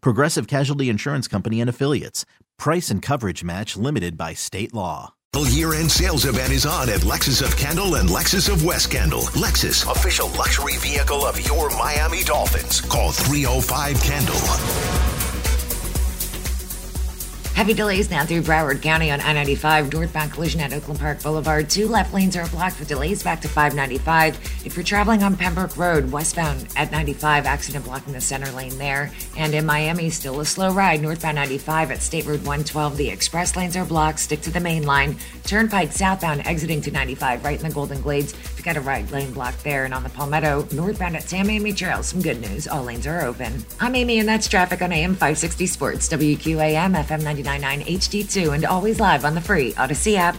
Progressive Casualty Insurance Company and Affiliates. Price and coverage match limited by state law. The year-end sales event is on at Lexus of Kendall and Lexus of West Kendall. Lexus, official luxury vehicle of your Miami Dolphins. Call 305 Kendall. Heavy delays now through Broward County on I-95, northbound collision at Oakland Park Boulevard. Two left lanes are blocked with delays back to 595. If you're traveling on Pembroke Road, westbound at 95, accident blocking the center lane there. And in Miami, still a slow ride, northbound 95 at State Road 112. The express lanes are blocked. Stick to the main line. Turnpike southbound exiting to 95, right in the Golden Glades. Got a right lane blocked there. And on the Palmetto, northbound at Tamiami Trail, some good news. All lanes are open. I'm Amy, and that's traffic on AM 560 Sports, WQAM, FM 99. 999 HD2 and always live on the free Odyssey app.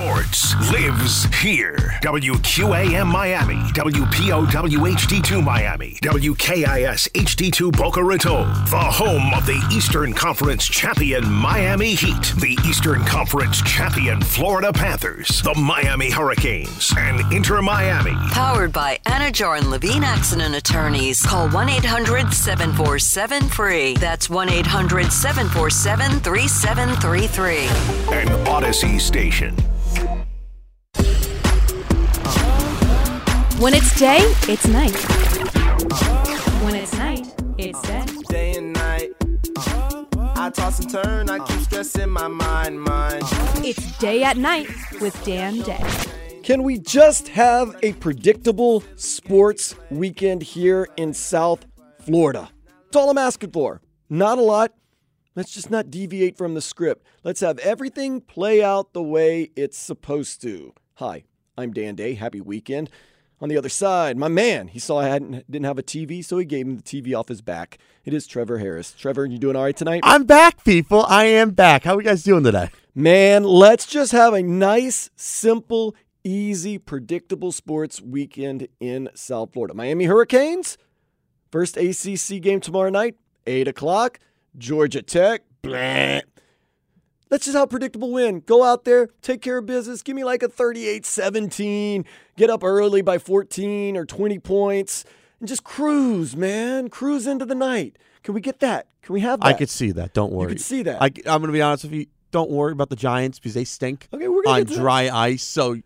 Sports lives here. WQAM Miami, WPOW HD2 Miami, WKIS HD2 Boca Raton, the home of the Eastern Conference champion Miami Heat, the Eastern Conference champion Florida Panthers, the Miami Hurricanes, and Inter Miami. Powered by Anidjar and Levine Accident Attorneys. Call 1 800 747 free. That's 1 800 747 3733. An Odyssey station. When it's day, it's night. When it's night, it's day. Day and night. I toss and turn, I keep stressing my mind, mind. It's day at night with Dan Day. Can we just have a predictable sports weekend here in South Florida? That's all I'm asking for. Not a lot. Let's just not deviate from the script. Let's have everything play out the way it's supposed to. Hi, I'm Dan Day. Happy weekend. On the other side, my man, he saw I hadn't didn't have a TV, so he gave him the TV off his back. It is Trevor Harris. Trevor, you doing all right tonight? I'm back, people. I am back. How are you guys doing today? Man, let's just have a nice, simple, easy, predictable sports weekend in South Florida. Miami Hurricanes, first ACC game tomorrow night, 8 o'clock. Georgia Tech, blah. Let's just how predictable win. Go out there, take care of business. Give me like a 38 17. Get up early by 14 or 20 points and just cruise, man. Cruise into the night. Can we get that? Can we have that? I could see that. Don't worry. You could see that. I, am going to be honest with you. Don't worry about the Giants because they stink okay, we're gonna on dry ice. So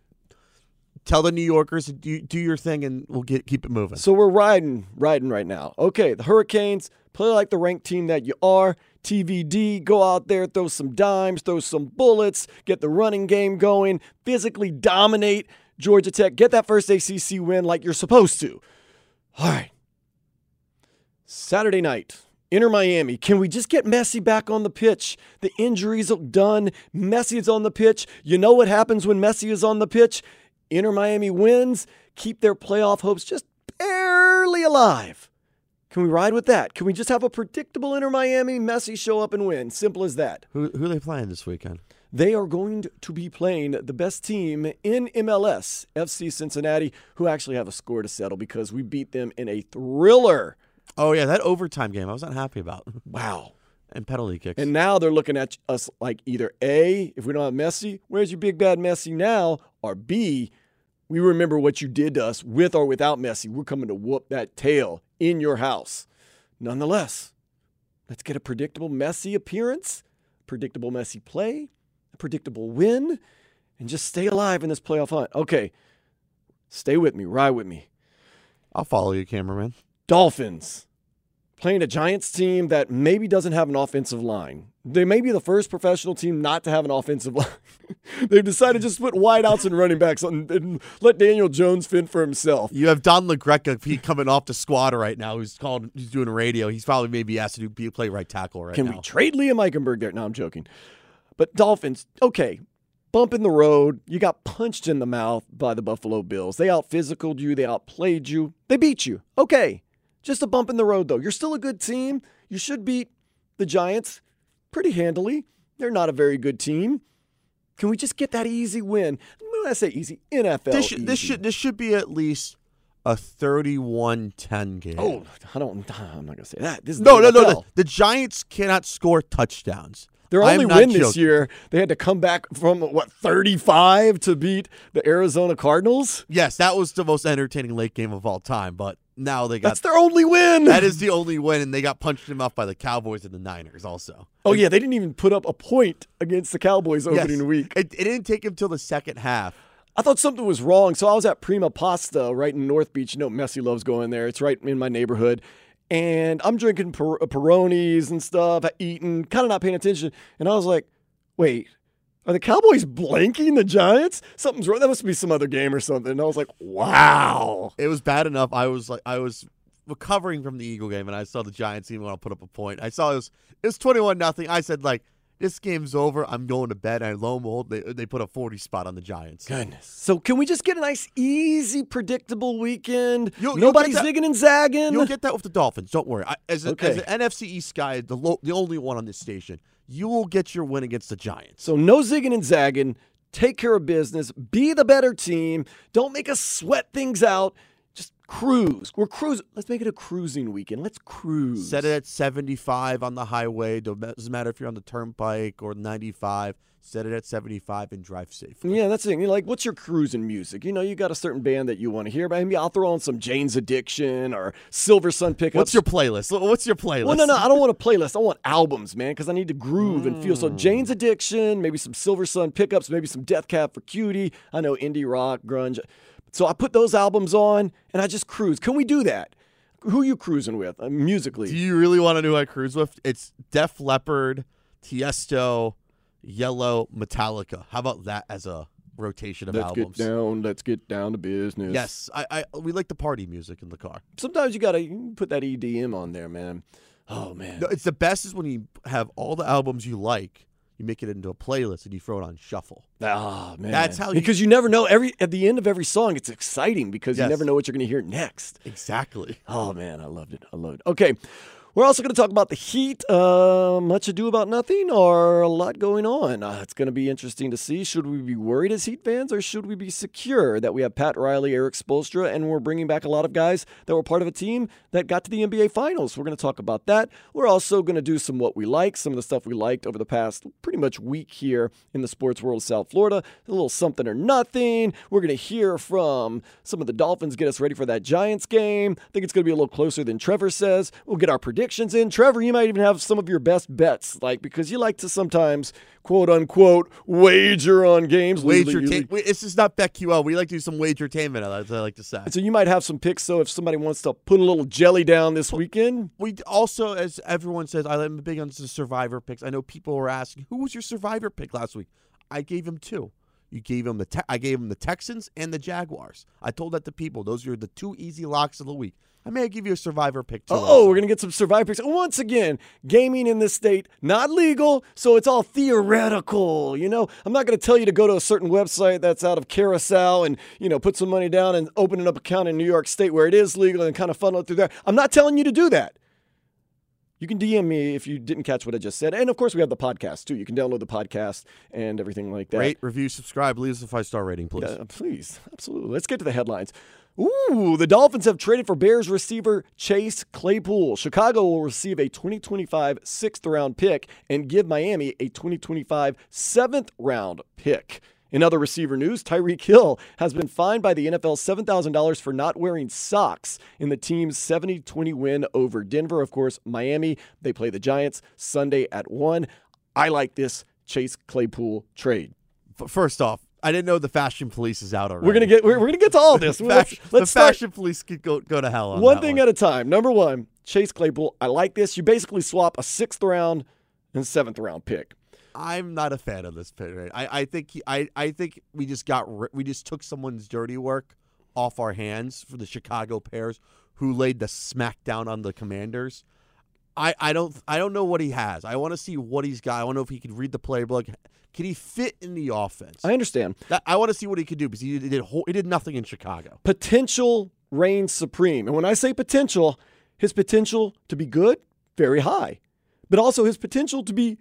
tell the New Yorkers do, do your thing and we'll get keep it moving. So we're riding, riding right now. Okay, the Hurricanes play like the ranked team that you are. TVD, go out there, throw some dimes, throw some bullets, get the running game going, physically dominate Georgia Tech, get that first ACC win like you're supposed to. All right. Saturday night, Inter Miami. Can we just get Messi back on the pitch? The injuries are done. Messi is on the pitch. You know what happens when Messi is on the pitch? Inter Miami wins, keep their playoff hopes just barely alive. Can we ride with that? Can we just have a predictable Inter Miami Messi show up and win? Simple as that. Who, who are they playing this weekend? They are going to be playing the best team in MLS, FC Cincinnati, who actually have a score to settle because we beat them in a thriller. Oh yeah, that overtime game I was not happy about. Wow. and penalty kicks. And now they're looking at us like either A, if we don't have Messi, where's your big bad Messi now? Or B, we remember what you did to us with or without Messi. We're coming to whoop that tail in your house. Nonetheless, let's get a predictable Messi appearance, predictable Messi play, a predictable win, and just stay alive in this playoff hunt. Okay, stay with me, ride with me. I'll follow you, cameraman. Dolphins playing a Giants team that maybe doesn't have an offensive line. They may be the first professional team not to have an offensive line. They've decided to just put wideouts and running backs and, and let Daniel Jones fend for himself. You have Don LaGreca he coming off the squad right now. Who's called? He's doing radio. He's probably maybe asked to do be play right tackle right Can now. we trade Liam Eichenberg there? No, I'm joking. But Dolphins, okay, bump in the road. You got punched in the mouth by the Buffalo Bills. They out physicaled you. They outplayed you. They beat you. Okay, just a bump in the road though. You're still a good team. You should beat the Giants pretty handily. They're not a very good team. Can we just get that easy win? When I say easy, NFL. this should this should this should be at least a 31-10 game. Oh, I don't. I'm not gonna say that. This is no, the no, no, NFL. no. The Giants cannot score touchdowns. Their only win this year, they had to come back from what 35 to beat the Arizona Cardinals. Yes, that was the most entertaining late game of all time. But now they got That's their only win. that is the only win, and they got punched him off by the Cowboys and the Niners also. oh yeah, they didn't even put up a point against the Cowboys Yes. opening week. It, it didn't take him till the second half. I thought something was wrong, so I was at Prima Pasta right in North Beach. You know, Messi loves going there. It's right in my neighborhood. And I'm drinking per- uh, Peronis and stuff, eating, kind of not paying attention. And I was like, wait, are the Cowboys blanking the Giants? Something's wrong. That must be some other game or something. And I was like, wow. It was bad enough. I was like, I was recovering from the Eagle game, and I saw the Giants team want to put up a point. I saw it was it was twenty one nothing. I said like, this game's over. I'm going to bed. And lo and behold, they they put a forty spot on the Giants. Goodness. So can we just get a nice, easy, predictable weekend? You'll- you'll Nobody's zigging and zagging. You'll get that with the Dolphins. Don't worry. I, as, a, Okay. as an NFC East guy, the lo- the only one on this station, you will get your win against the Giants. So no zigging and zagging. Take care of business. Be the better team. Don't make us sweat things out. Cruise. We're cruising. Let's make it a cruising weekend. Let's cruise. Set it at 75 on the highway. Doesn't matter if you're on the turnpike or 95. Set it at 75 and drive safely. Yeah, that's it. You know, like, what's your cruising music? You know, you got a certain band that you want to hear. Maybe I'll throw on some Jane's Addiction or Silversun Pickups. What's your playlist? What's your playlist? Well, no, no, I don't want a playlist. I want albums, man, because I need to groove and feel. So Mm. Jane's Addiction, maybe some Silversun Pickups, maybe some Death Cab for Cutie. I know indie rock, grunge. So I put those albums on and I just cruise. Can we do that? Who you cruising with uh, musically? Do you really want to know who I cruise with? It's Def Leppard, Tiesto, Yellow, Metallica. How about that as a rotation of let's albums? get down. Let's get down to business. Yes, I, I we like the party music in the car. Sometimes you gotta you put that EDM on there, man. Oh man. No, it's the best is when you have all the albums you like, you make it into a playlist and you throw it on shuffle. Ah man. That's how you- because you never know. Every at the end of every song, it's exciting because you never know what you're gonna hear next. Exactly. Oh man, I loved it. I loved it. Okay. We're also going to talk about the Heat. Uh, much ado about nothing, or a lot going on. Uh, it's going to be interesting to see. Should we be worried as Heat fans, or should we be secure that we have Pat Riley, Erik Spoelstra, and we're bringing back a lot of guys that were part of a team that got to the NBA Finals? We're going to talk about that. We're also going to do some what we like, some of the stuff we liked over the past pretty much week here in the sports world of South Florida. A little something or nothing. We're going to hear from some of the Dolphins, get us ready for that Giants game. I think it's going to be a little closer than Trevor says. We'll get our predictions in. Trevor, you might even have some of your best bets, like because you like to sometimes quote unquote wager on games. Wager. You- Ta- wait, this is not BetQL. We like to do some wagertainment, as I like to say. so you might have some picks. So if somebody wants to put a little jelly down this weekend, We also, as everyone says, I'm big on the survivor picks. I know people were asking, who was your survivor pick last week? I gave him two. You gave him the te- I gave him the Texans and the Jaguars. I told that to people. Those are the two easy locks of the week. I may give you a survivor pick too. Oh, we're gonna get some survivor picks. Once again, gaming in this state not legal, so it's all theoretical. You know, I'm not gonna tell you to go to a certain website that's out of Carousel and you know put some money down and open an up account in New York State where it is legal and kind of funnel it through there. I'm not telling you to do that. You can DM me if you didn't catch what I just said, and of course we have the podcast too. You can download the podcast and everything like that. Rate, review, subscribe. Leave us a five star rating, please. Yeah, please, absolutely. Let's get to the headlines. Ooh, the Dolphins have traded for Bears receiver Chase Claypool. Chicago will receive a 2025 sixth round pick and give Miami a 2025 seventh round pick. In other receiver news, Tyreek Hill has been fined by the NFL $7,000 for not wearing socks in the team's 70 20 win over Denver. Of course, Miami, they play the Giants Sunday at 1. I like this Chase Claypool trade. First off, I didn't know the fashion police is out already. We're gonna get we're, we're gonna get to all this. The let's fash- let's the start fashion police could go go to hell. On one thing one. at a time. Number one, Chase Claypool. I like this. You basically swap a sixth round and seventh round pick. I'm not a fan of this. Right? I, I think he, I I think we just got we just took someone's dirty work off our hands for the Chicago Bears, who laid the smackdown on the Commanders. I, I don't I don't know what he has. I want to see what he's got. I want to know if he could read the playbook. Can he fit in the offense? I understand. That, I want to see what he could do because he did, he did whole, he did nothing in Chicago. Potential reigns supreme. And when I say potential, his potential to be good, very high. But also his potential to be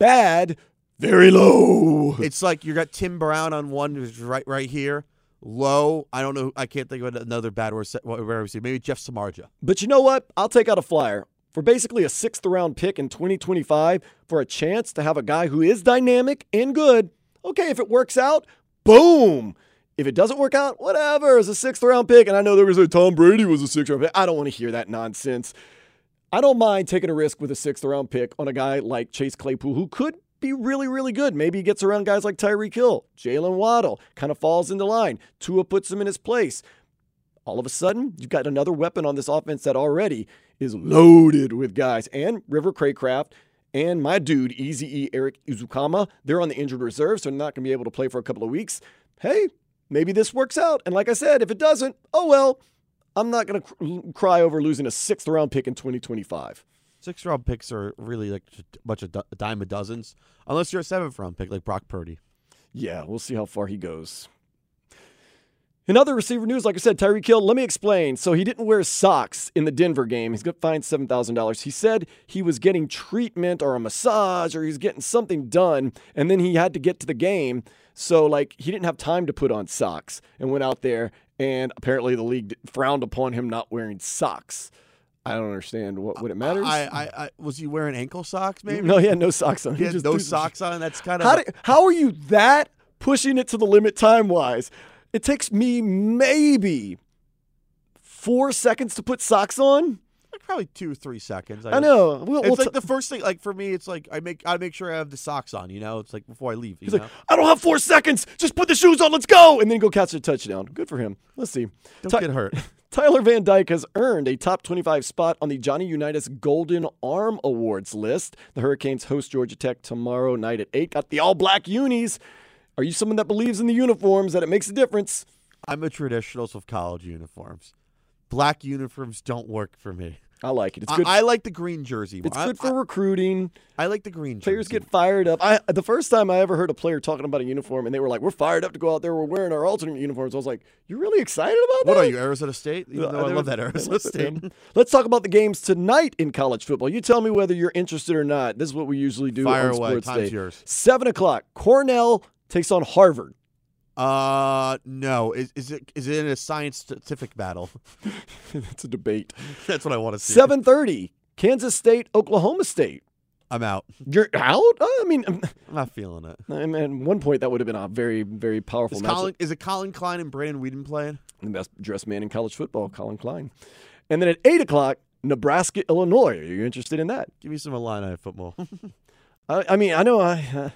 bad, very low. It's like you got Tim Brown on one who's right right here. Low. I don't know. I can't think of another bad word. Where see? Maybe Jeff Samardzija. But you know what? I'll take out a flyer for basically a sixth round pick in 2025 for a chance to have a guy who is dynamic and good. Okay, if it works out, boom. If it doesn't work out, whatever. It's a sixth round pick. And I know there was a Tom Brady was a sixth round pick. I don't want to hear that nonsense. I don't mind taking a risk with a sixth round pick on a guy like Chase Claypool who could be really, really good. Maybe he gets around guys like Tyreek Hill, Jaylen Waddle, kind of falls into line. Tua puts him in his place. All of a sudden, you've got another weapon on this offense that already is loaded with guys. And River Cracraft and my dude, Easy E Erik Ezukanma, they're on the injured reserve, so they're not going to be able to play for a couple of weeks. Hey, maybe this works out. And like I said, if it doesn't, oh well. I'm not going to cr- cry over losing a sixth round pick in 2025. Sixth round picks are really like a bunch of du- dime a dozens, unless you're a seventh round pick like Brock Purdy. Yeah, we'll see how far he goes. In other receiver news, like I said, Tyreek Hill, let me explain. So he didn't wear socks in the Denver game. He's got fined $7,000. He said he was getting treatment or a massage or he's getting something done, and then he had to get to the game. So, like, he didn't have time to put on socks and went out there, and apparently the league frowned upon him not wearing socks. I don't understand what would it matter. I, I, I was he wearing ankle socks? Maybe No, he had no socks on. He had just no socks on. That's kind of How, do, how are you that pushing it to the limit time wise? It takes me maybe four seconds to put socks on. Like probably two or three seconds. I know. We'll, It's we'll like the first thing. Like for me, it's like I make I make sure I have the socks on. You know, it's like before I leave. You He's know? like, I don't have four seconds. Just put the shoes on. Let's go. And then go catch a touchdown. Good for him. Let's see. don't Ty- get hurt. Tyler Van Dyke has earned a top 25 spot on the Johnny Unitas Golden Arm Awards list. The Hurricanes host Georgia Tech tomorrow night at 8. Got the all black unis. Are you someone that believes in the uniforms, that it makes a difference? I'm a traditionalist of college uniforms. Black uniforms don't work for me. I like it. It's good. I like the green jersey. it's I- good for recruiting. I, I like the green jersey. Players jersey. get fired up. I the first time I ever heard a player talking about a uniform and they were like, "We're fired up to go out there. We're wearing our alternate uniforms." I was like, "You're really excited about that?" What are you, Arizona State? Even Uh, though I love that Arizona State. Let's talk about the games tonight in college football. You tell me whether you're interested or not. This is what we usually do Fire on away. Sports Time's Day. yours. Seven o'clock. Cornell takes on Harvard. Uh, no. Is, is it is it in a science scientific battle? That's a debate. That's what I want to see. Seven thirty. Kansas State, Oklahoma State. I'm out. You're out. I mean, I'm not feeling it. I mean, at one point that would have been a very, very powerful Is. Colin is it Collin Klein and Brandon Weeden playing? the best dressed man in college football, Collin Klein. And then at eight o'clock, Nebraska, Illinois. Are you interested in that? Give me some Illini football. I, I mean, I know. I, uh,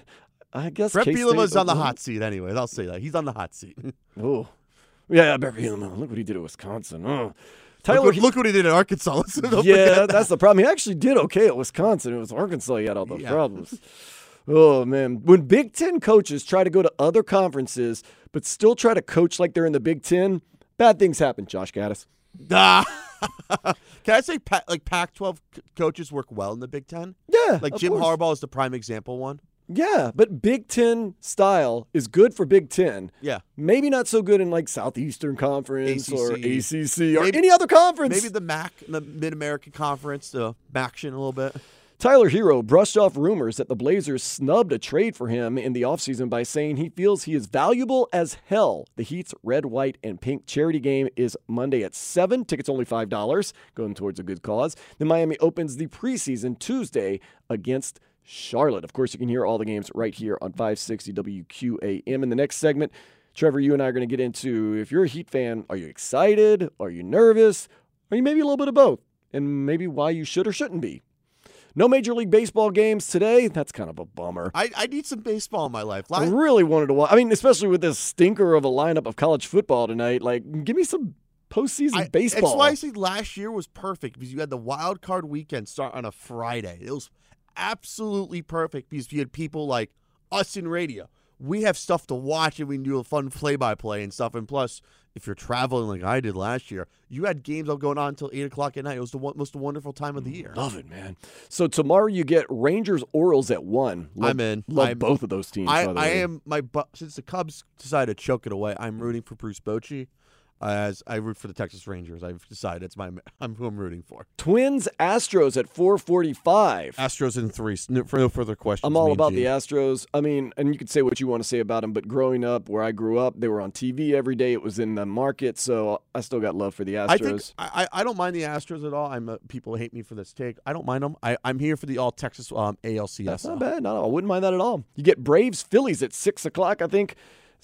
I guess Brett K-State, Bielema's on the hot seat, anyways. I'll say that he's on the hot seat. Oh, yeah, Bret Bielema. Look what he did at Wisconsin. Oh. look, Tyler, what, look what he did at Arkansas. Yeah, forget that's the problem. He actually did okay at Wisconsin. It was Arkansas he had all the Yeah. problems. Oh man, when Big Ten coaches try to go to other conferences but still try to coach like they're in the Big Ten, bad things happen. Josh Gattis. Can I say like Pac-12 c- coaches work well in the Big Ten? Yeah, Like Jim course. Harbaugh is the prime example one. Yeah, but Big Ten style is good for Big Ten. Yeah. Maybe not so good in like Southeastern Conference or ACC. ACC or Maybe- any other conference. Maybe the MAC, the Mid American Conference, the MACtion a little bit. Tyler Herro brushed off rumors that the Blazers snubbed a trade for him in the offseason by saying he feels he is valuable as hell. The Heat's red, white, and pink charity game is Monday at 7. Tickets only $5, going towards a good cause. Then Miami opens the preseason Tuesday against Charlotte. Of course, you can hear all the games right here on 560 WQAM. In the next segment, Trevor, you and I are going to get into if you're a Heat fan, are you excited? Are you nervous? Are you maybe a little bit of both? And maybe why you should or shouldn't be. No Major League Baseball games today. That's kind of a bummer. I, I need some baseball in my life. I really wanted to watch. I mean, especially with this stinker of a lineup of college football tonight. Like, give me some postseason I, baseball. That's why I say last year was perfect because you had the wild card weekend start on a Friday. It was absolutely perfect because you had people like us in radio. We have stuff to watch and we can do a fun play by play and stuff. And plus, if you're traveling like I did last year, you had games all going on until eight o'clock at night. It was the one, most wonderful time of the year. Love it, man. So tomorrow you get Rangers Orioles at one. Love, I'm in. Love I'm- both of those teams. I, I am my since the Cubs decided to choke it away. I'm rooting for Bruce Bochy. As I root for the Texas Rangers, I've decided it's my I'm who I'm rooting for. Twins Astros at 445. Astros in three. No, for no further questions. I'm all about Gene. the Astros. I mean, and you can say what you want to say about them, but growing up where I grew up, they were on TV every day. It was in the market, so I still got love for the Astros. I think I, I don't mind the Astros at all. I'm uh, people hate me for this take. I don't mind them. I, I'm here for the all Texas um, ALCS. That's not bad. No, I wouldn't mind that at all. You get Braves Phillies at six o'clock. I think,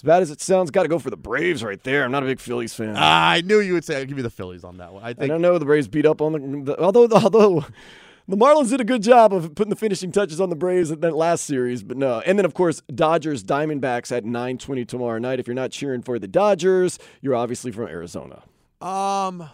as bad as it sounds, got to go for the Braves right there. I'm not a big Phillies fan. I knew you would say. I'll give you the Phillies on that one. I I think don't know. The Braves beat up on the, the although although the Marlins did a good job of putting the finishing touches on the Braves in that last series, but no. And then of course Dodgers Diamondbacks at 9:20 tomorrow night. If you're not cheering for the Dodgers, you're obviously from Arizona. Um,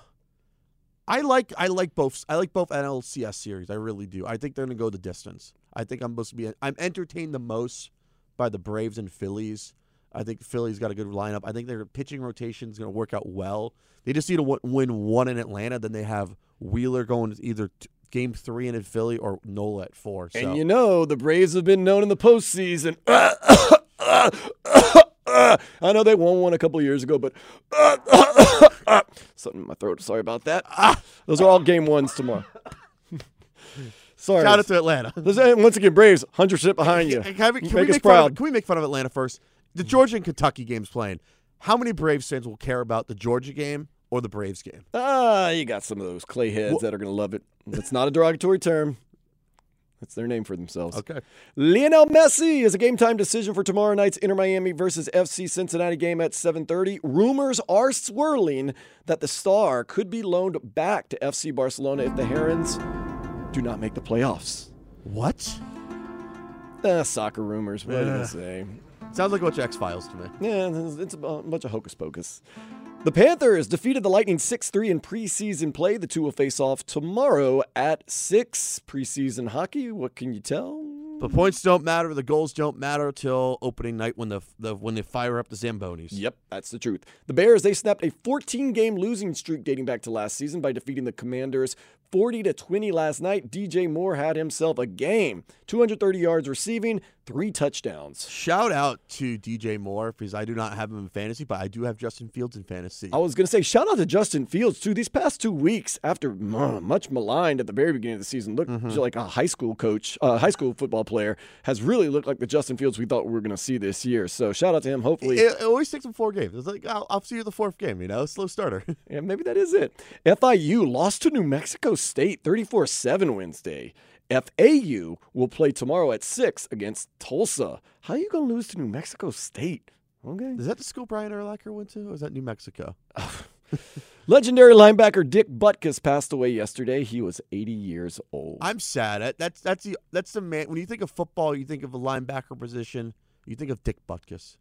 I like I like both I like both NLCS series. I really do. I think they're gonna go the distance. I think I'm supposed to be. I'm entertained the most by the Braves and Phillies. I think Philly's got a good lineup. I think their pitching rotation is gonna work out well. They just need to w- win one in Atlanta. Then they have Wheeler going either t- game three in Philly or Nola at four. So. And you know the Braves have been known in the postseason. I know they won one a couple years ago, but something in my throat. Sorry about that. Those are all game ones tomorrow. Sorry. Shout out to Atlanta. Once again, Braves, 100% behind you. Can, we, can Make we us make fun proud. Of, can we make fun of Atlanta first? The Georgia and Kentucky game's playing. How many Braves fans will care about the Georgia game or the Braves game? Ah, you got some of those clay heads Wha- that are going to love it. That's not a derogatory term. That's their name for themselves. Okay. Lionel Messi is a game time decision for tomorrow night's Inter Miami versus FC Cincinnati game at 7:30. Rumors are swirling that the star could be loaned back to FC Barcelona if the Herons do not make the playoffs. What? Eh, soccer rumors. What Yeah. gonna say? Sounds like a bunch of X Files to me. Yeah, it's- a bunch of hocus pocus. The Panthers defeated the Lightning 6 3 in preseason play. The two will face off tomorrow at 6. Preseason hockey, what can you tell? The points don't matter. The goals don't matter till opening night when the, the when they fire up the Zambonis. Yep, that's the truth. The Bears, they snapped a 14 game losing streak dating back to last season by defeating the Commanders 40 to 20 last night. DJ Moore had himself a game 230 yards receiving, three touchdowns. Shout out to DJ Moore because I do not have him in fantasy, but I do have Justin Fields in fantasy. I was going to say, shout out to Justin Fields, too. These past two weeks, after much maligned at the very beginning of the season, looked like a high school coach, uh, high school football player, has really looked like the Justin Fields we thought we were going to see this year. So shout out to him. Hopefully, It, it always takes him four games. It's like I'll, I'll see you the fourth game. You know, slow starter. yeah, maybe that is it. FIU lost to New Mexico State 34 7 Wednesday. FAU will play tomorrow at 6 against Tulsa. How are you going to lose to New Mexico State? Okay. is that the school Brian Urlacher went to, or is that New Mexico? Legendary linebacker Dick Butkus passed away yesterday. He was 80 years old. I'm sad. That- That's that's the that's the man. When you think of football, you think of a linebacker position. You think of Dick Butkus,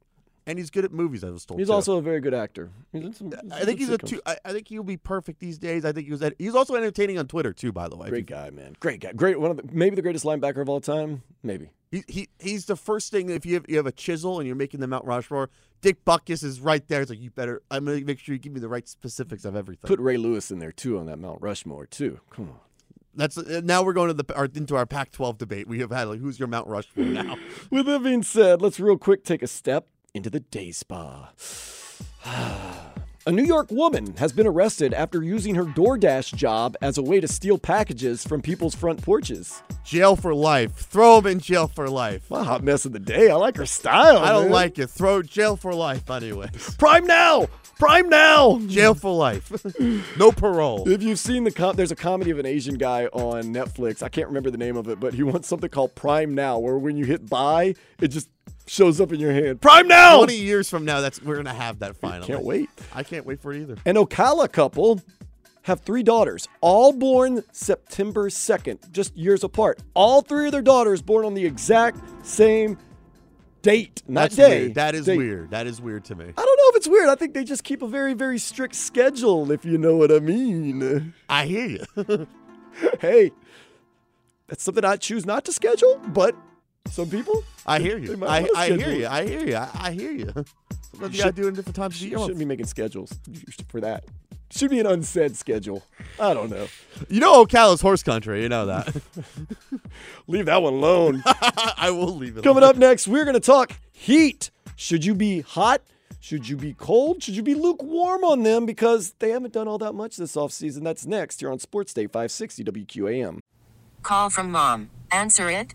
and he's good at movies. I was told. He's too. also a very good actor. Some- I think he's some a two. I, I think he'll be perfect these days. I think he was. At, he's also entertaining on Twitter too. By the way, Great guy, man. Great guy. Great. One of the, maybe the greatest linebacker of all time. Maybe. He, he he's the first thing. If you have, you have a chisel and you're making the Mount Rushmore, Dick Butkus is right there. It's like you better. I'm gonna make sure you give me the right specifics of everything. Put Ray Lewis in there too on that Mount Rushmore too. Come on. That's uh, now we're going to the our, into our Pac-12 debate. We have had like who's your Mount Rushmore now. With that being said, let's real quick take a step into the day spa. A New York woman has been arrested after using her DoorDash job as a way to steal packages from people's front porches. jail for life. Throw him in jail for life. My hot mess of the day. I like her style. I don't man. like it. Throw jail for life. Anyways, Prime now. Prime now. jail for life. no parole. If you've seen the com- there's a comedy of an Asian guy on Netflix. I can't remember the name of it, but he wants something called Prime Now, where when you hit buy, it just shows up in your hand. Prime Now. Twenty years from now, that's we're gonna have that finally. Can't wait. I can't wait for it either. An Ocala couple have three daughters, all born September 2nd, just years apart. All three of their daughters born on the exact same date, not That's day. weird. That is date. weird. That is weird to me. I don't know if it's weird. I think they just keep a very, very strict schedule, if you know what I mean. I hear you. hey, that's something I choose not to schedule, but some people. I hear you. I, I hear you. I hear you. I, I hear you. Sometimes you Should- gotta do it in different times of the You year. shouldn't be making schedules for that. Should be an unsaid schedule. I don't know. You know Ocala's horse country. You know that. Leave that one alone. I will leave it. Coming alone. up next, we're going to talk heat. Should you be hot? Should you be cold? Should you be lukewarm on them because they haven't done all that much this offseason? That's next here on Sports Day 560 WQAM. Call from mom. Answer it.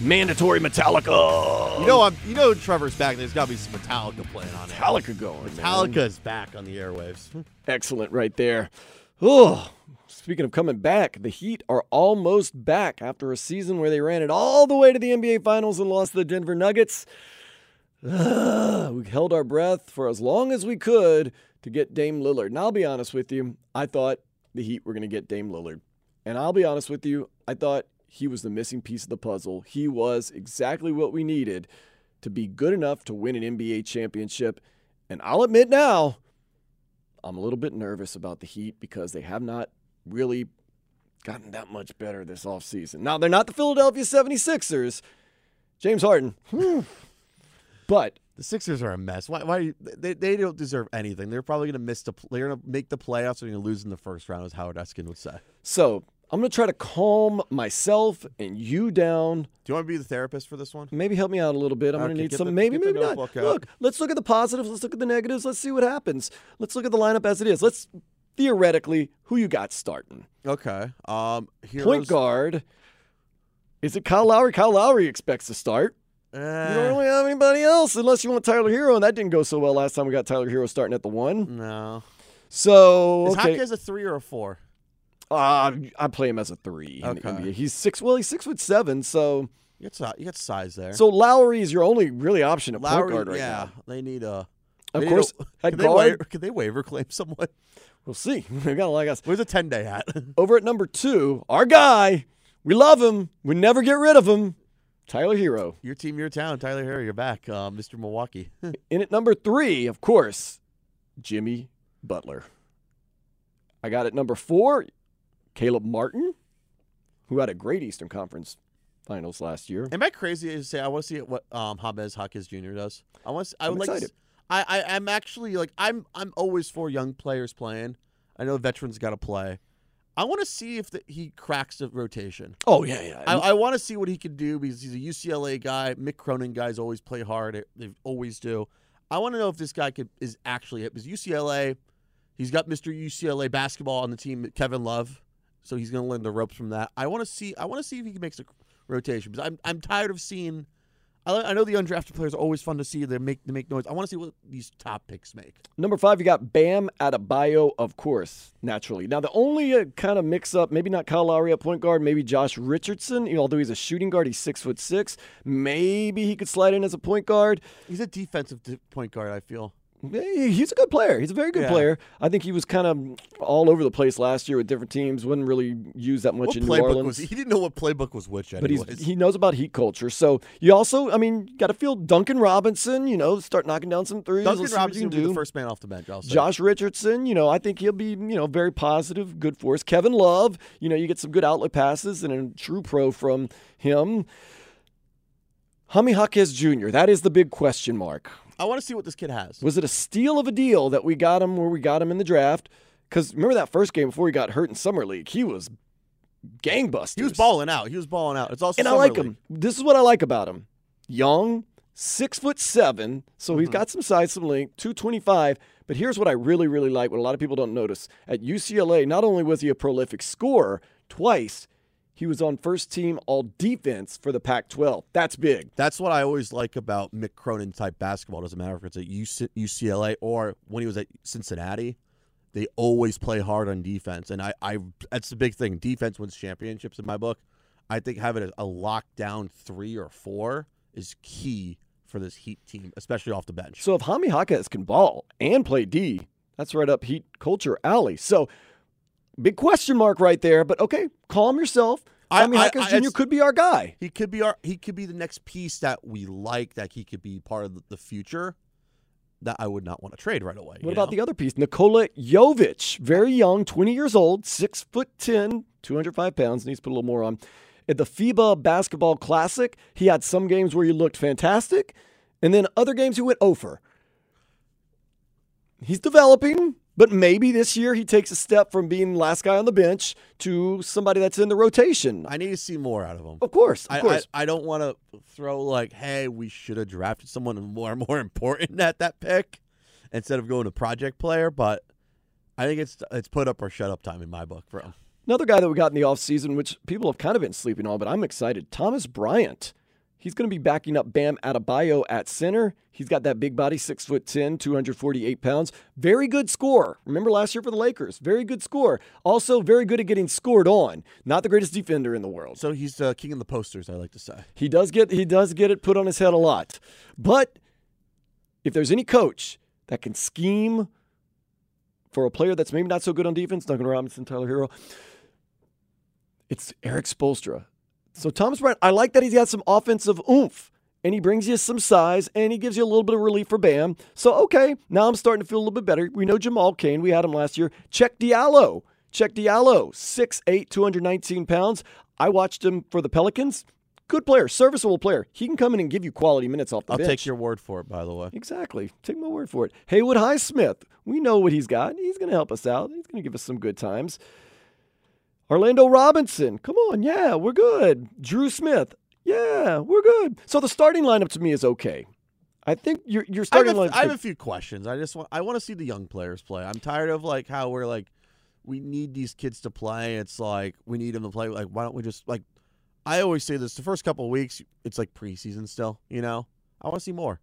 Mandatory Metallica. You know, I'm. You know, Trevor's back. There's got to be some Metallica playing on it. Metallica going. man. Metallica's back on the airwaves. Excellent right there. Oh, speaking of coming back, the Heat are almost back after a season where they ran it all the way to the NBA Finals and lost to the Denver Nuggets. Ugh, we held our breath for as long as we could to get Dame Lillard. And I'll be honest with you, I thought the Heat were going to get Dame Lillard. And I'll be honest with you, I thought he was the missing piece of the puzzle. He was exactly what we needed to be good enough to win an NBA championship. And I'll admit now, I'm a little bit nervous about the Heat because they have not really gotten that much better this offseason. Now, they're not the Philadelphia 76ers. James Harden. but The Sixers are a mess. Why? Why? They, they don't deserve anything. They're probably going to miss the. They're going to make the playoffs. They're going to lose in the first round, as Howard Eskin would say. so I'm going to try to calm myself and you down. Do you want to be the therapist for this one? Maybe help me out a little bit. I'm going to need some. the- maybe, maybe not. out. Look, let's look at the positives. Let's look at the negatives. Let's see what happens. Let's look at the lineup as it is. Let's theoretically, who you got starting? Okay. Um. Point guard. Is it Kyle Lowry? Kyle Lowry expects to start. Eh, You don't really have anybody else unless you want Tyler Herro, and that didn't go so well last time we got Tyler Herro starting at the one. no. So Is okay, Hopkins a three or a four? Uh, I play him as a three. in the Okay. NBA. He's six. Well, he's six foot seven. So You got you got size there. so Lowry is your only really option at Lowry, point guard right yeah, now. they need a. Of need course, a, could they, waiver, could they waiver claim someone? We'll see. we got a lot of guys. Where's a ten day hat? Over at number two, our guy. We love him. We never get rid of him. Tyler Herro. your team, your town. Tyler Herro, you're back, uh, Mr. Milwaukee. In at number three, of course, Jimmy Butler. I got at number four, Caleb Martin, who had a great Eastern Conference Finals last year. Am I crazy to say I want to see what um, Jaime Jaquez Jr. does? I want. To, I I'm would like. Excited. s- I, I I'm actually like I'm I'm always for young players playing. I know veterans got to play. I want to see if the, he cracks the rotation. Oh yeah, yeah. I, I want to see what he can do because he's a UCLA guy. Mick Cronin guys always play hard. They- They always do. I want to know if this guy could is actually it because UCLA He's got Mr. UCLA basketball on the team, Kevin Love, so he's going to learn the ropes from that. I want to see. I want to see if he makes a rotation because I'm I'm tired of seeing. I, I know the undrafted players are always fun to see. They make they make noise. I want to see what these top picks make. Number five, you got Bam Adebayo, of course, naturally. Now, the only uh, kind of mix up, maybe not Kyle Lowry at point guard, maybe Josh Richardson. You know, although he's a shooting guard, he's six foot six. Maybe he could slide in as a point guard. He's a defensive point guard. I feel. Hey, He's a good player. He's a very good Yeah. player. I think he was kind of all over the place last year with different teams. Wouldn't really use that much What in New Orleans. was he? Didn't know what playbook was which. but Anyways. he's, he knows about heat culture. So you also, I mean, got to feel Duncan Robinson. You know, start knocking down some threes. Duncan Let's see what Robinson you will be do. the first man off the bench. Josh Richardson, you know, I think he'll be, you know, very positive, good for us. Kevin Love, you know, you get some good outlet passes and a true pro from him. Jaime Jaquez Jr., that is the big question mark. I want to see what this kid has. Was it a steal of a deal that we got him where we got him in the draft? Because remember that first game before he got hurt in Summer League? He was gangbusters. He was balling out. He was balling out. It's also and I like league. him. This is what I like about him. Young, six foot seven, so Mm-hmm. he's got some size, some length, two twenty five. But here's what I really, really like. What a lot of people don't notice at UCLA, not only was he a prolific scorer twice, he was on first team all defense for the Pac 12. That's big. That's what I always like about Mick Cronin type basketball. Doesn't matter if it's at UC- UCLA or when he was at Cincinnati. They always play hard on defense, and I, I that's the big thing. Defense wins championships in my book. I think having a, a lockdown three or four is key for this Heat team, especially off the bench. So if Jaime Jaquez can ball and play D, that's right up Heat culture alley. So big question mark right there. But okay, calm yourself. I- Jaime I- I- Jr. could be our guy. He could be our he could be the next piece that we like that he could be part of the- future that I would not want to trade right away. What about the other piece? Nikola Jovic, very young, 20 years old, 6 foot 10, 205 pounds, needs to put a little more on. At the FIBA Basketball Classic, he had some games where he looked fantastic, and then other games he went over. He's developing, but maybe this year he takes a step from being last guy on the bench to somebody that's in the rotation. I need to see more out of him. Of course, of I, course. I, I don't want to throw like, hey, we should have drafted someone more more important at that pick instead of going to project player. But I think it's it's put up or shut up time in my book for him. Another guy that we got in the offseason, which people have kind of been sleeping on, but I'm excited. Thomas Bryant. He's going to be backing up Bam Adebayo at center. He's got that big body, six foot 10, 248 pounds. Very good score. Remember last year for the Lakers? Very good score. Also, very good at getting scored on. Not the greatest defender in the world. So he's uh, king of the posters, I like to say. He does get he does get it put on his head a lot. But if there's any coach that can scheme for a player that's maybe not so good on defense, Duncan Robinson, Tyler Herro, it's Erik Spoelstra. So Thomas Bryant, I like that he's got some offensive oomph. And he brings you some size and he gives you a little bit of relief for Bam. So, okay, now I'm starting to feel a little bit better. We know Jamal Cain. We had him last year. Cheick Diallo. Cheick Diallo, 6'8, 219 pounds. I watched him for the Pelicans. Good player, serviceable player. He can come in and give you quality minutes off the bench. I'll bench. take your word for it, by the way. Exactly. Take my word for it. Haywood Highsmith. We know what he's got. He's going to help us out. He's going to give us some good times. Orlando Robinson. Come on. Yeah, we're good. Dru Smith. Yeah, we're good. So the starting lineup to me is okay. I think your your I starting have, a, lineup. I have a few questions. I just want I want to see the young players play. I'm tired of like how we're like we need these kids to play. It's like we need them to play. Like why don't we just like I always say this the first couple of weeks it's like preseason still, you know? I want to see more.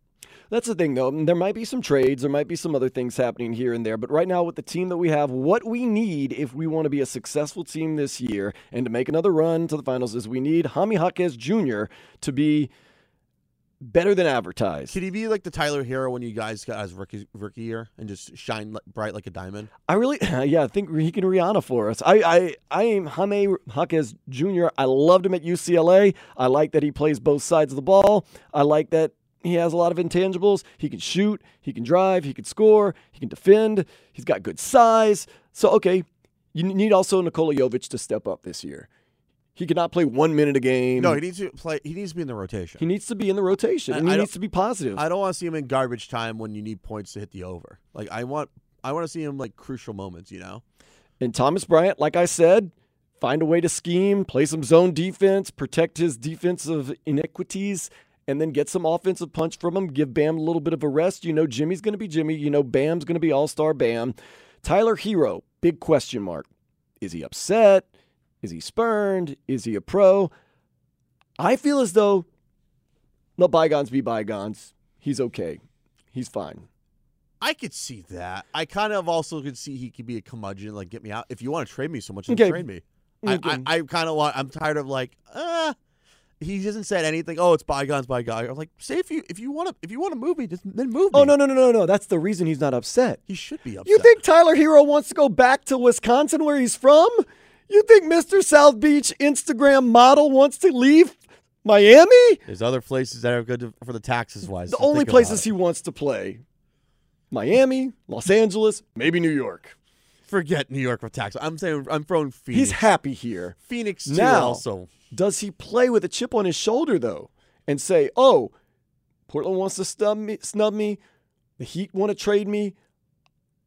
That's the thing, though. Mm, there might be some trades, there might be some other things happening here and there. But right now, with the team that we have, what we need if we want to be a successful team this year and to make another run to the finals is we need Jaime Jaquez Jr. to be better than advertised. Could he be like the Tyler Herro when you guys got his rookie rookie year and just shine bright like a diamond? I really, yeah, I think he can Rihanna for us. I, I, I am Jaime Jaquez Jr. I loved him at UCLA. I like that he plays both sides of the ball. I like that he has a lot of intangibles. He can shoot, he can drive, he can score, he can defend. He's got good size. So, okay, you need also Nikola Jovic to step up this year. He cannot play one minute a game. No, he needs to play. He needs to be in the rotation. He needs to be in the rotation, and I he needs to be positive. I don't want to see him in garbage time when you need points to hit the over. Like I want, I want to see him like crucial moments. You know. And Thomas Bryant, like I said, find a way to scheme, play some zone defense, protect his defensive iniquities, and then get some offensive punch from him. Give Bam a little bit of a rest. You know, Jimmy's going to be Jimmy. You know, Bam's going to be all star Bam. Tyler Herro, big question mark. Is he upset? Is he spurned? Is he a pro? I feel as though let bygones be bygones. He's okay. He's fine. I could see that. I kind of also could see he could be a curmudgeon, like get me out. If you want to trade me so much, Okay. trade me. I, I, I kind of want. I'm tired of like, uh he hasn't said anything. Oh, it's bygones, bygones. I'm like, say if you if you want to if you want to movie, just then move oh, me. Oh no no no no no! That's the reason he's not upset. He should be upset. You think Tyler Herro wants to go back to Wisconsin where he's from? You think Mr. South Beach Instagram model wants to leave Miami? There's other places that are good to, for the taxes wise. The so only places he wants to play Miami, Los Angeles, maybe New York. forget New York for taxes. I'm saying I'm throwing Phoenix. He's happy here. Phoenix too Now, also. Does he play with a chip on his shoulder though and say, "Oh, Portland wants to snub me, snub me. The Heat want to trade me.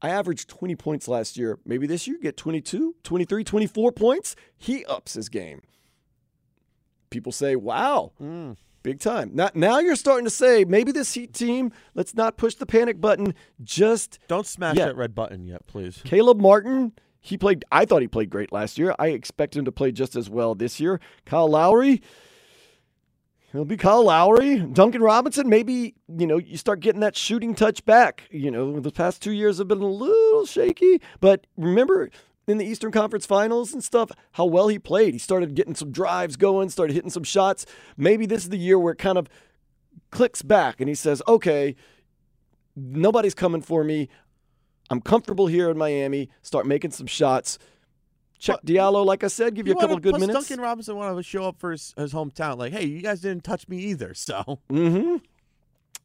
I averaged 20 points last year. Maybe this year get 22, 23, 24 points." He ups his game. People say, "Wow, Mm. big time." Now, now you're starting to say, maybe this Heat team, let's not push the panic button. Just Don't smash Yeah. that red button yet, please. Caleb Martin, he played. I thought he played great last year. I expect him to play just as well this year. Kyle Lowry, It'll be Kyle Lowry. Duncan Robinson, maybe you know you start getting that shooting touch back. You know the past two years have been a little shaky, but remember. In the Eastern Conference Finals and stuff, how well he played. He started getting some drives going, started hitting some shots. Maybe this is the year where it kind of clicks back and he says, okay, nobody's coming for me. I'm comfortable here in Miami. Start making some shots. Cheick Diallo, like I said, give you, a couple wanna- good plus minutes. Duncan Robinson wanted to show up for his, his hometown. Like, hey, you guys didn't touch me either. So Mm-hmm.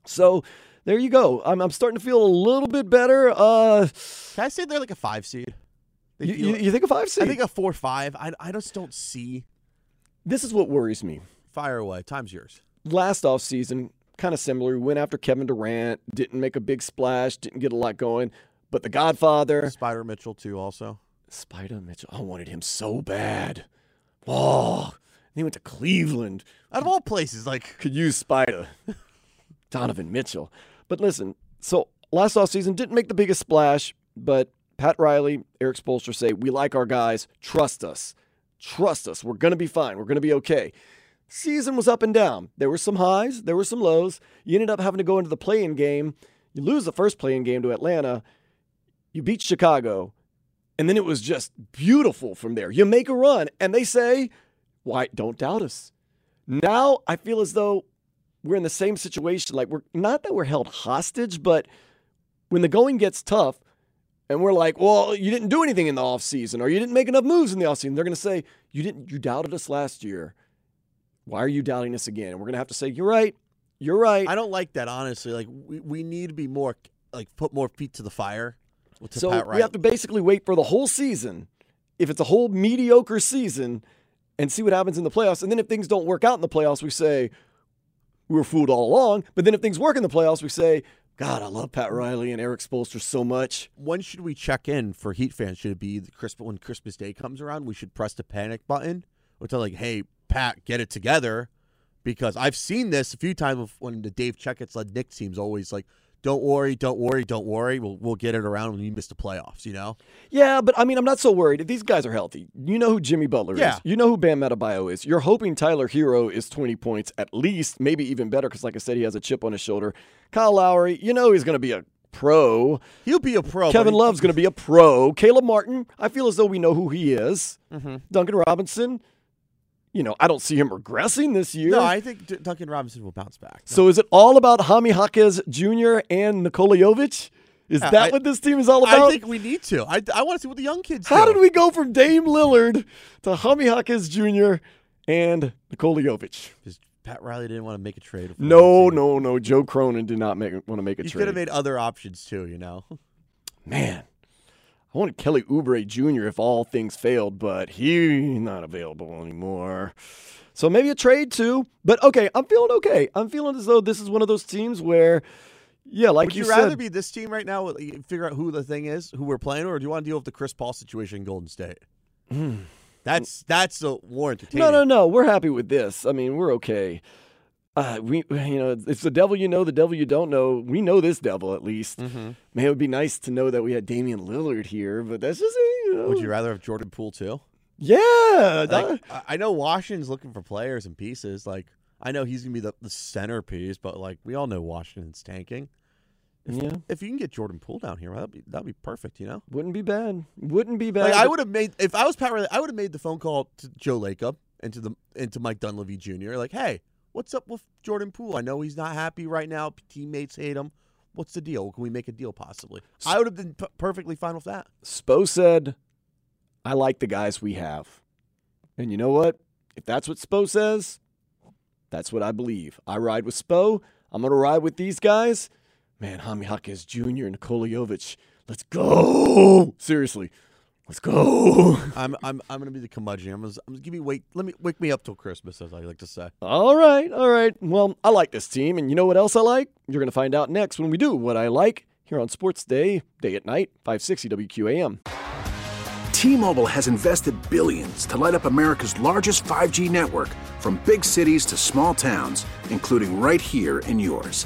So there you go. I'm, I'm starting to feel a little bit better. Uh, can I say they're like a five seed? You, you, you think a five seed? I think a four five. I I just don't see. this is what worries me. Fire away. Time's yours. Last offseason, kind of similar. We went after Kevin Durant, didn't make a big splash, didn't get a lot going. But the Godfather, Spida Mitchell too. Also, Spida Mitchell, I wanted him so bad. Oh, and he went to Cleveland. out of all places, like could use Spider. Donovan Mitchell. But listen, so last offseason didn't make the biggest splash, but Pat Riley, Erik Spoelstra say, we like our guys. Trust us. Trust us. We're going to be fine. We're going to be okay. Season was up and down. There were some highs, there were some lows. You ended up having to go into the play-in game. You lose the first play-in game to Atlanta. You beat Chicago. And then it was just beautiful from there. You make a run, and they say, why don't doubt us. Now I feel as though we're in the same situation. Like we're not that we're held hostage, but when the going gets tough and we're like, well, you didn't do anything in the offseason or you didn't make enough moves in the offseason, they're going to say, you didn't, you doubted us last year. Why are you doubting us again? And we're going to have to say, you're right. You're right. I don't like that honestly. Like we, we need to be more like put more feet to the fire. To so Pat we have to basically wait for the whole season. If it's a whole mediocre season and see what happens in the playoffs. And then if things don't work out in the playoffs, we say, we were fooled all along. But then if things work in the playoffs, we say, God, I love Pat Riley and Erik Spoelstra so much. when should we check in for Heat fans? Should it be the Christmas when Christmas Day comes around? We should press the panic button or tell like, "Hey, Pat, get it together," because I've seen this a few times when the Dave Checketts led Knick team's always like, "Don't worry, don't worry, don't worry. We'll we'll get it around when you miss the playoffs." You know? Yeah, but I mean, I'm not so worried. If these guys are healthy, you know who Jimmy Butler Yeah. is. You know who Bam Adebayo is. You're hoping Tyler Herro is 20 points at least, maybe even better, because like I said, he has a chip on his shoulder. Kyle Lowry, you know he's going to be a pro. He'll be a pro. Kevin Love's going to be a pro. Caleb Martin, I feel as though we know who he is. Mm-hmm. Duncan Robinson, you know, I don't see him regressing this year. No, I think D- Duncan Robinson will bounce back. so is it all about Jaime Jaquez Jr. and Nikola Jovic? Is Yeah, that I- what this team is all about? I think we need to. I, I want to see what the young kids How do. did we go from Dame Lillard to Jaime Jaquez Jr. and Nikola Jovic? Because Pat Riley didn't want to make a trade. No, no, no. Joe Cronin did not make, want to make a trade. He could have made other options too. You know? Man, I wanted Kelly Oubre Jr. if all things failed, but he's not available anymore. So maybe a trade too. But okay, I'm feeling okay. I'm feeling as though this is one of those teams where, yeah, like Would you, you, rather said, be this team right now? Figure out who the thing is, who we're playing, or do you want to deal with the Chris Paul situation in Golden State? Hmm. That's that's the war entertaining. no, no, no. We're happy with this. I mean, we're okay. Uh, we, you know, it's the devil you know, the devil you don't know. We know this devil at least. Mm-hmm. Man, it would be nice to know that we had Damian Lillard here, but that's just you know. Would you rather have Jordan Poole too? Yeah, Like, I- I know Washington's looking for players and pieces. Like I know he's gonna be the, the centerpiece, but like we all know Washington's tanking. If, Yeah. If you can get Jordan Poole down here, that'd be that'd be perfect. You know. wouldn't be bad. Wouldn't be bad. Like I would have made if I was Pat Riley, I would have made the phone call to Joe Lacob and to the and to Mike Dunleavy Jr. Like, hey, what's up with Jordan Poole? I know he's not happy right now. Teammates hate him. What's the deal? Can we make a deal possibly? I would have been p- perfectly fine with that. Spo said, I like the guys we have. And you know what? If that's what Spo says, that's what I believe. I ride with Spo. I'm going to ride with these guys. Man, Jaime Jaquez Jr. and Nikola Jovic. Let's go. Seriously. Let's go. I'm I'm I'm gonna be the curmudgeon. I'm gonna, I'm gonna give me wait. Let me wake me up till Christmas, as I like to say. All right. All right. Well, I like this team. And you know what else I like? You're going to find out next when we do what I like here on Sports Day, day at night, 560 WQAM. T-Mobile has invested billions to light up America's largest 5G network from big cities to small towns, including right here in yours.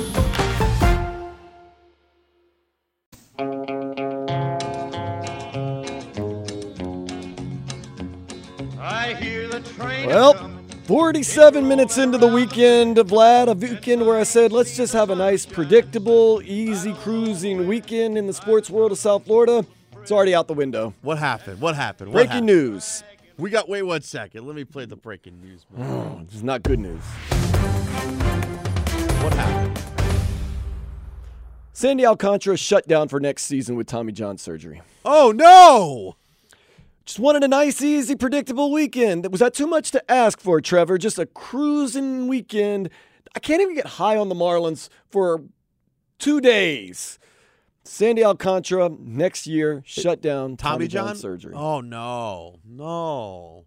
Well, 47 minutes into the weekend, Vlad, a weekend where I said, let's just have a nice, predictable, easy cruising weekend in the sports world of South Florida. It's already out the window. What happened? What happened? What Breaking happened? news. We got wait one second. Let me play the breaking news. man. Oh, it's not good news. What happened? Sandy Alcantara shut down for next season with Tommy John surgery. Oh no! Just wanted a nice, easy, predictable weekend. Was that too much to ask for, Trevor? Just a cruising weekend. I can't even get high on the Marlins for two days. Sandy Alcantara next year shut down. Tommy, John, John surgery. Oh no, no.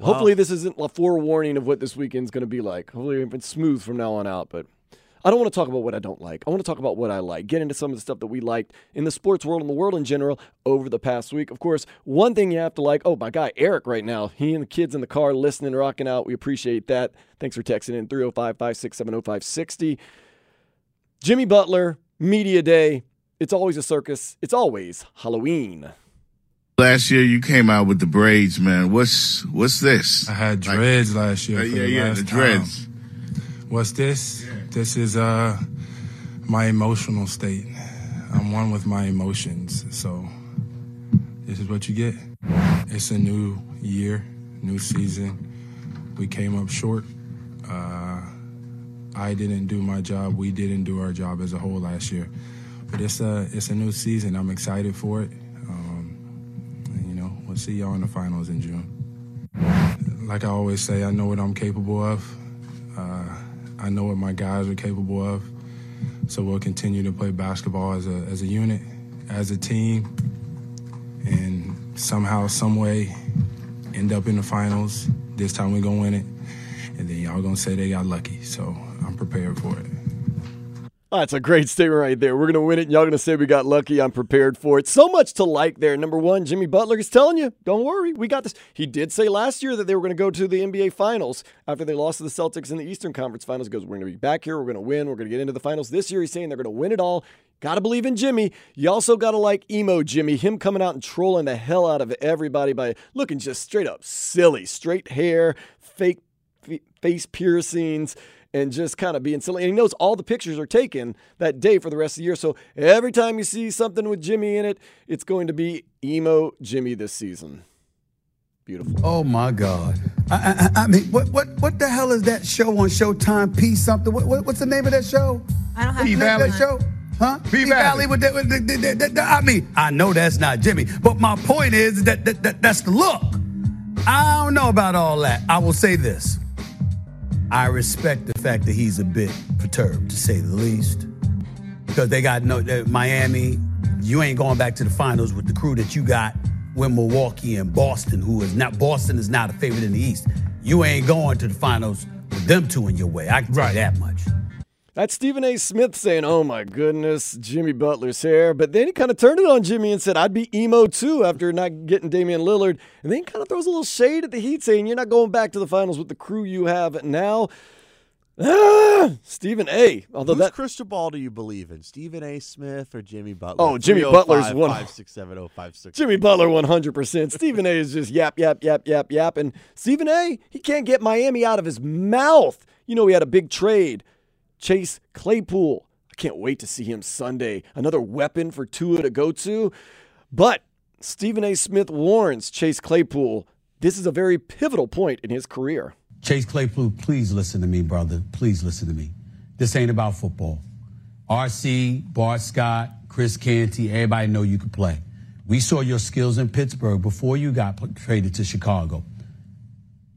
Hopefully, this isn't a forewarning of what this weekend's going to be like. Hopefully, it's smooth from now on out. But I don't want to talk about what I don't like. I want to talk about what I like. Get into some of the stuff that we liked in the sports world and the world in general over the past week. Of course, one thing you have to like. Oh, my guy Eric, right now, he and the kids in the car listening, rocking out. We appreciate that. Thanks for texting in 305 567 0560. Jimmy Butler, Media Day. It's always a circus. It's always Halloween. Last year you came out with the braids, man. What's what's this? I had dreads last year. Uh, for yeah, the yeah, last the time. dreads. What's this? This is uh my emotional state. I'm one with my emotions, so this is what you get. It's a new year, new season. We came up short. Uh, I didn't do my job. We didn't do our job as a whole last year. But it's a it's a new season. I'm excited for it. Um, and, you know, we'll see y'all in the finals in June. Like I always say, I know what I'm capable of. Uh, I know what my guys are capable of. So we'll continue to play basketball as a as a unit, as a team, and somehow, some way, end up in the finals. This time we're gonna win it, and then y'all gonna say they got lucky. So I'm prepared for it. Oh, that's a great statement right there. We're going to win it, and y'all going to say we got lucky. I'm prepared for it. So much to like there. Number one, Jimmy Butler is telling you, don't worry, we got this. He did say last year that they were going to go to the NBA Finals after they lost to the Celtics in the Eastern Conference Finals. He goes, we're going to be back here. We're going to win. We're going to get into the finals. This year, he's saying they're going to win it all. Got to believe in Jimmy. You also got to like emo Jimmy, him coming out and trolling the hell out of everybody by looking just straight up silly, straight hair, fake face piercings and just kind of being silly. And he knows all the pictures are taken that day for the rest of the year. So every time you see something with Jimmy in it, it's going to be emo Jimmy this season. Beautiful. Oh my God! I, I, I mean, what what what the hell is that show on Showtime? P something. What, what, what's the name of that show? I don't have P to Valley look show. Huh? P Valley with that. With the, the, the, the- I mean, I know that's not Jimmy, but my point is that, that, that that's the look. I don't know about all that. I will say this. I respect the fact that he's a bit perturbed, to say the least, because they got no uh, Miami. You ain't going back to the finals with the crew that you got with Milwaukee and Boston, who is not Boston is not a favorite in the East. You ain't going to the finals with them two in your way. I can tell you that much. That's Stephen A. Smith saying, Oh my goodness, Jimmy Butler's hair. But then he kind of turned it on Jimmy and said, I'd be emo too after not getting Damian Lillard. And then he kind of throws a little shade at the Heat saying, You're not going back to the finals with the crew you have now. Ah, Stephen A. Although Whose that crystal ball do you believe in, Stephen A. Smith or Jimmy Butler? Oh, Jimmy 305, Butler's one- 5670560. Jimmy Butler 100%. Stephen A is just yap, yap, yap, yap, yap. And Stephen A, he can't get Miami out of his mouth. You know, he had a big trade. Chase Claypool. I can't wait to see him Sunday. Another weapon for Tua to go to. But Stephen A. Smith warns Chase Claypool this is a very pivotal point in his career. Chase Claypool, please listen to me, brother. Please listen to me. This ain't about football. RC, Bart Scott, Chris Canty, everybody know you can play. We saw your skills in Pittsburgh before you got traded to Chicago.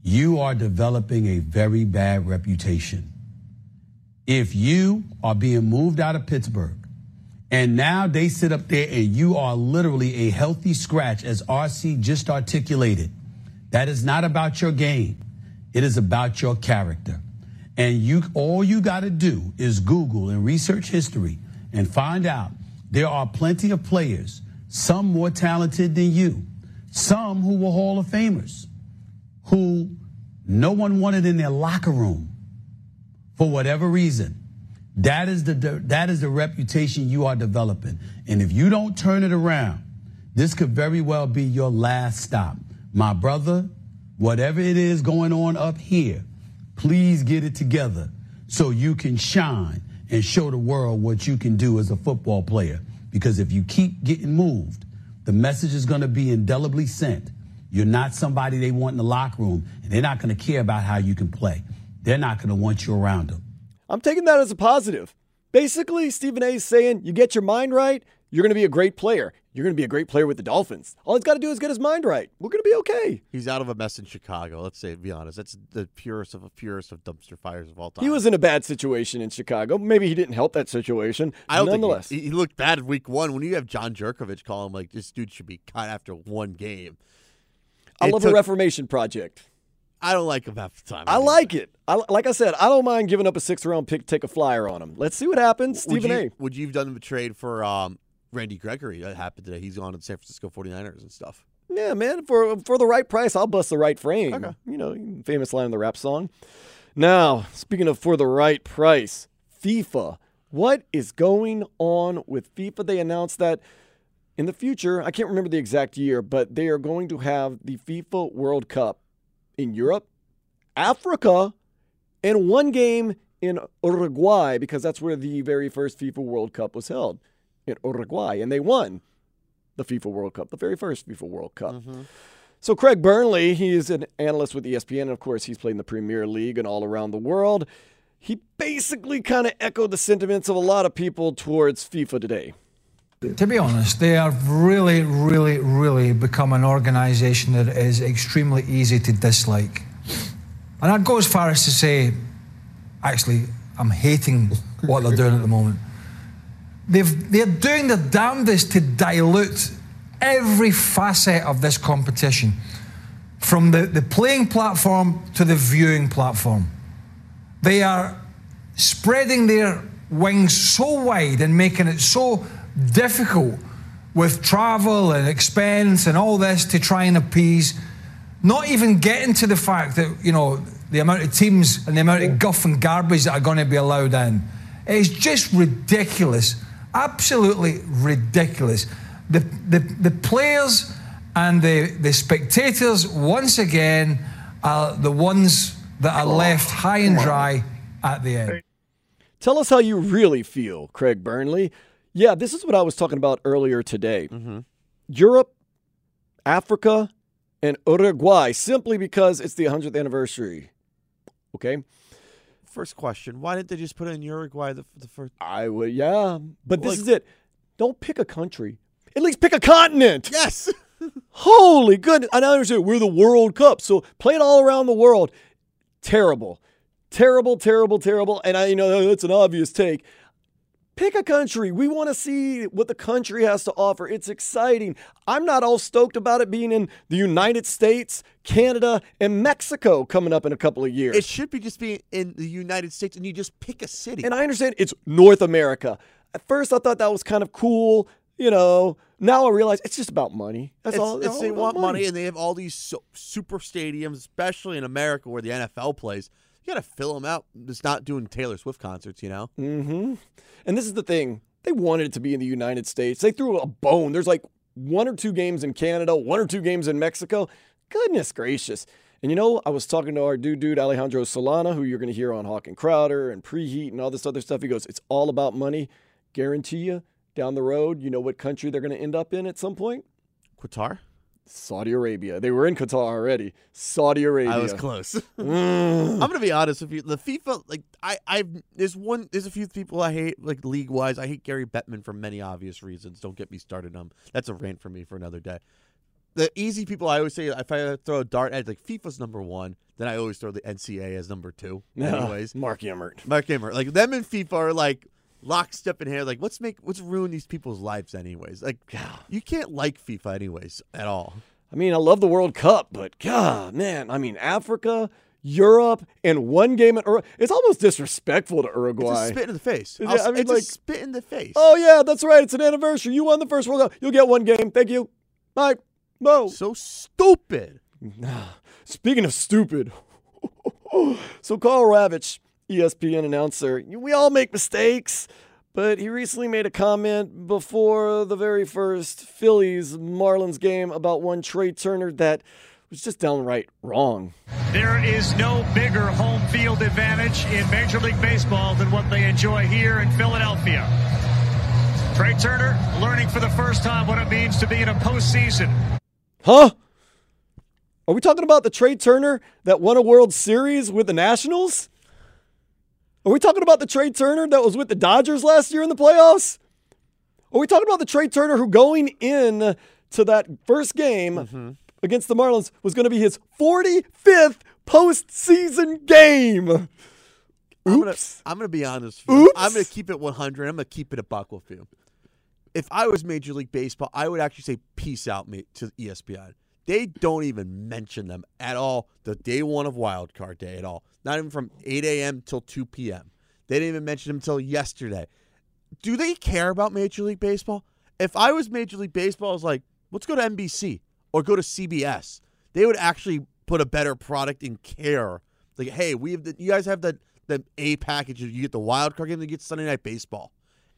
You are developing a very bad reputation. If you are being moved out of Pittsburgh and now they sit up there and you are literally a healthy scratch, as RC just articulated, that is not about your game. It is about your character. And you all you got to do is Google and research history and find out there are plenty of players, some more talented than you, some who were Hall of Famers, who no one wanted in their locker room for whatever reason. That is the that is the reputation you are developing. And if you don't turn it around, this could very well be your last stop. My brother, whatever it is going on up here, please get it together so you can shine and show the world what you can do as a football player. Because if you keep getting moved, the message is going to be indelibly sent. You're not somebody they want in the locker room, and they're not going to care about how you can play. They're not going to want you around them. I'm taking that as a positive. Basically, Stephen A is saying you get your mind right, you're going to be a great player. You're going to be a great player with the Dolphins. All he's got to do is get his mind right. We're going to be okay. He's out of a mess in Chicago. Let's say, be honest. That's the purest of the purest of dumpster fires of all time. He was in a bad situation in Chicago. Maybe he didn't help that situation. I don't Nonetheless, think he, he looked bad in week one. When you have Jon Jurkovic call him like this dude should be cut after one game. I It love a Reformation project. I don't like him half the time. I like it. I, like I said, I don't mind giving up a sixth round pick, take a flyer on him. Let's see what happens. Would Stephen you, A. Would you have done the trade for um, Randy Gregory? That happened today. He's on to the San Francisco 49ers and stuff. Yeah, man. For for the right price, I'll bust the right frame. Okay. You know, famous line in the rap song. Now, speaking of for the right price, FIFA. What is going on with FIFA? They announced that in the future, I can't remember the exact year, but they are going to have the FIFA World Cup in Europe, Africa, and one game in Uruguay because that's where the very first FIFA World Cup was held in Uruguay, and they won the FIFA World Cup, the very first FIFA World Cup. Mm-hmm. So Craig Burley, he is an analyst with ESPN, and of course he's played in the Premier League and all around the world. He basically kind of echoed the sentiments of a lot of people towards FIFA today. To be honest, they have really, really, really become an organisation that is extremely easy to dislike. And I'd go as far as to say, actually, I'm hating what they're doing at the moment. They've, they're doing their damnedest to dilute every facet of this competition, from the, the playing platform to the viewing platform. They are spreading their wings so wide and making it so difficult with travel and expense and all this to try and appease, not even getting to the fact that, you know, the amount of teams and the amount of guff and garbage that are going to be allowed in. It's just ridiculous. Absolutely ridiculous. The, the, the players and the, the spectators, once again, are the ones that are oh, left high and dry at the end. Tell us how you really feel, Craig Burley. Yeah, this is what I was talking about earlier today. Mm-hmm. Europe, Africa, and Uruguay, simply because it's the 100th anniversary. Okay? First question: Why didn't they just put in Uruguay the, the first? I would, yeah. But this Like- is it. Don't pick a country. At least pick a continent. Yes. Holy good. I understand. We're the World Cup, so play it all around the world. Terrible, terrible, terrible, terrible. And I, you know, that's an obvious take. Pick a country. We want to see what the country has to offer. It's exciting. I'm not all stoked about it being in the United States, Canada, and Mexico coming up in a couple of years. It should be just being in the United States, and you just pick a city. And I understand it's North America. At first, I thought that was kind of cool. You know, now I realize it's just about money. That's it's, all. it's- all they want money. and they have all these so, super stadiums, especially in America where the NFL plays. You got to fill them out. It's not doing Taylor Swift concerts, you know. Mm-hmm. And this is the thing. They wanted it to be in the United States. They threw a bone. There's like one or two games in Canada, one or two games in Mexico. Goodness gracious. And you know, I was talking to our dude, dude Alejandro Solana, who you're going to hear on Hawk and Crowder and Preheat and all this other stuff. He goes, It's all about money. Guarantee you, down the road, you know what country they're going to end up in at some point? Qatar? Saudi Arabia. They were in Qatar already. Saudi Arabia. I was close. Mm. I'm gonna be honest with you. The FIFA, like I, I've there's one, there's a few people I hate, like league wise. I hate Gary Bettman for many obvious reasons. Don't get me started on. That's a rant for me for another day. The easy people I always say, if I throw a dart at like FIFA's number one, then I always throw the NCA as number two. Anyways, Mark Emmert. Mark Emmert, like them and FIFA are like lockstep in here. Like, what's make what's ruin these people's lives anyways? Like, you can't like FIFA anyways at all. I mean, I love the World Cup, but God, man, I mean, Africa, Europe, and one game at Uruguay. It's almost disrespectful to It's Uruguay. a spit in the face. I'll- mean, it's like- a spit in the face. Oh, yeah, that's right. It's an anniversary. You won the first World Cup. You'll get one game. Thank you. Bye. No. So stupid. Speaking of stupid, so Karl Ravech, ESPN announcer, we all make mistakes, but he recently made a comment before the very first Phillies Marlins game about one Trea Turner that was just downright wrong. There is no bigger home field advantage in Major League Baseball than what they enjoy here in Philadelphia. Trea Turner learning for the first time what it means to be in a postseason. Huh? Are we talking about the Trea Turner that won a World Series with the Nationals? Are we talking about the Trea Turner that was with the Dodgers last year in the playoffs? Are we talking about the Trea Turner who going in to that first game mm-hmm. against the Marlins was going to be his 45th postseason game? Oops. I'm gonna be honest. With you. Oops. I'm gonna keep it 100. I'm gonna keep it a buck with you. If I was Major League Baseball, I would actually say peace out, mate, to ESPN. They don't even mention them at all. The day one of Wild Card Day at all. Not even from 8 a.m. till 2 p.m. They didn't even mention them until yesterday. Do they care about Major League Baseball? If I was Major League Baseball, I was like, let's go to NBC or go to CBS. They would actually put a better product and care. Like, hey, we have the, you guys have the the A package. You get the wild card game, you get Sunday night baseball.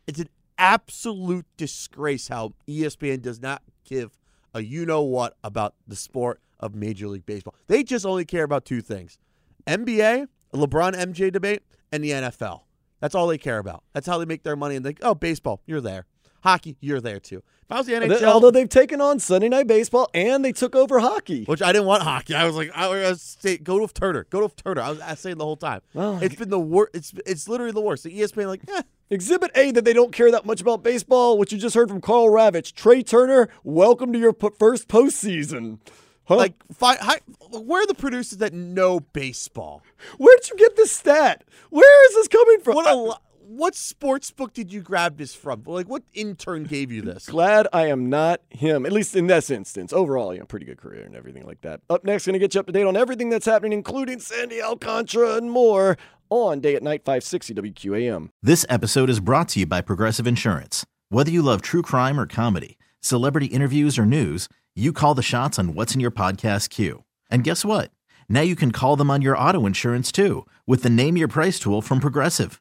It's an absolute disgrace how ESPN does not give a you know what about the sport of Major League Baseball. They just only care about two things: NBA, LeBron MJ debate, and the NFL. That's all they care about. That's how they make their money. And they, go, oh, baseball, you're there. Hockey, you're there too. If I was the NHL, Although they've taken on Sunday Night Baseball and they took over hockey. which I didn't want hockey. I was like, I was say, go with Turner, go with Turner. I was, I saying the whole time. Well, it's been the worst. It's it's literally the worst. The ESPN like, eh, Exhibit A that they don't care that much about baseball, which you just heard from Karl Ravech. Trea Turner, welcome to your p- first postseason. Huh? like, fi- hi, where are the producers that know baseball? Where'd you get this stat? Where is this coming from? What a lo- what sports book did you grab this from? Like, what intern gave you this? Glad I am not him, at least in this instance. Overall, you know, pretty good career and everything like that. Up next, going to get you up to date on everything that's happening, including Sandy Alcantara and more on Day at Night 560 WQAM. This episode is brought to you by Progressive Insurance. Whether you love true crime or comedy, celebrity interviews or news, you call the shots on what's in your podcast queue. And guess what? Now you can call them on your auto insurance too with the Name Your Price tool from Progressive.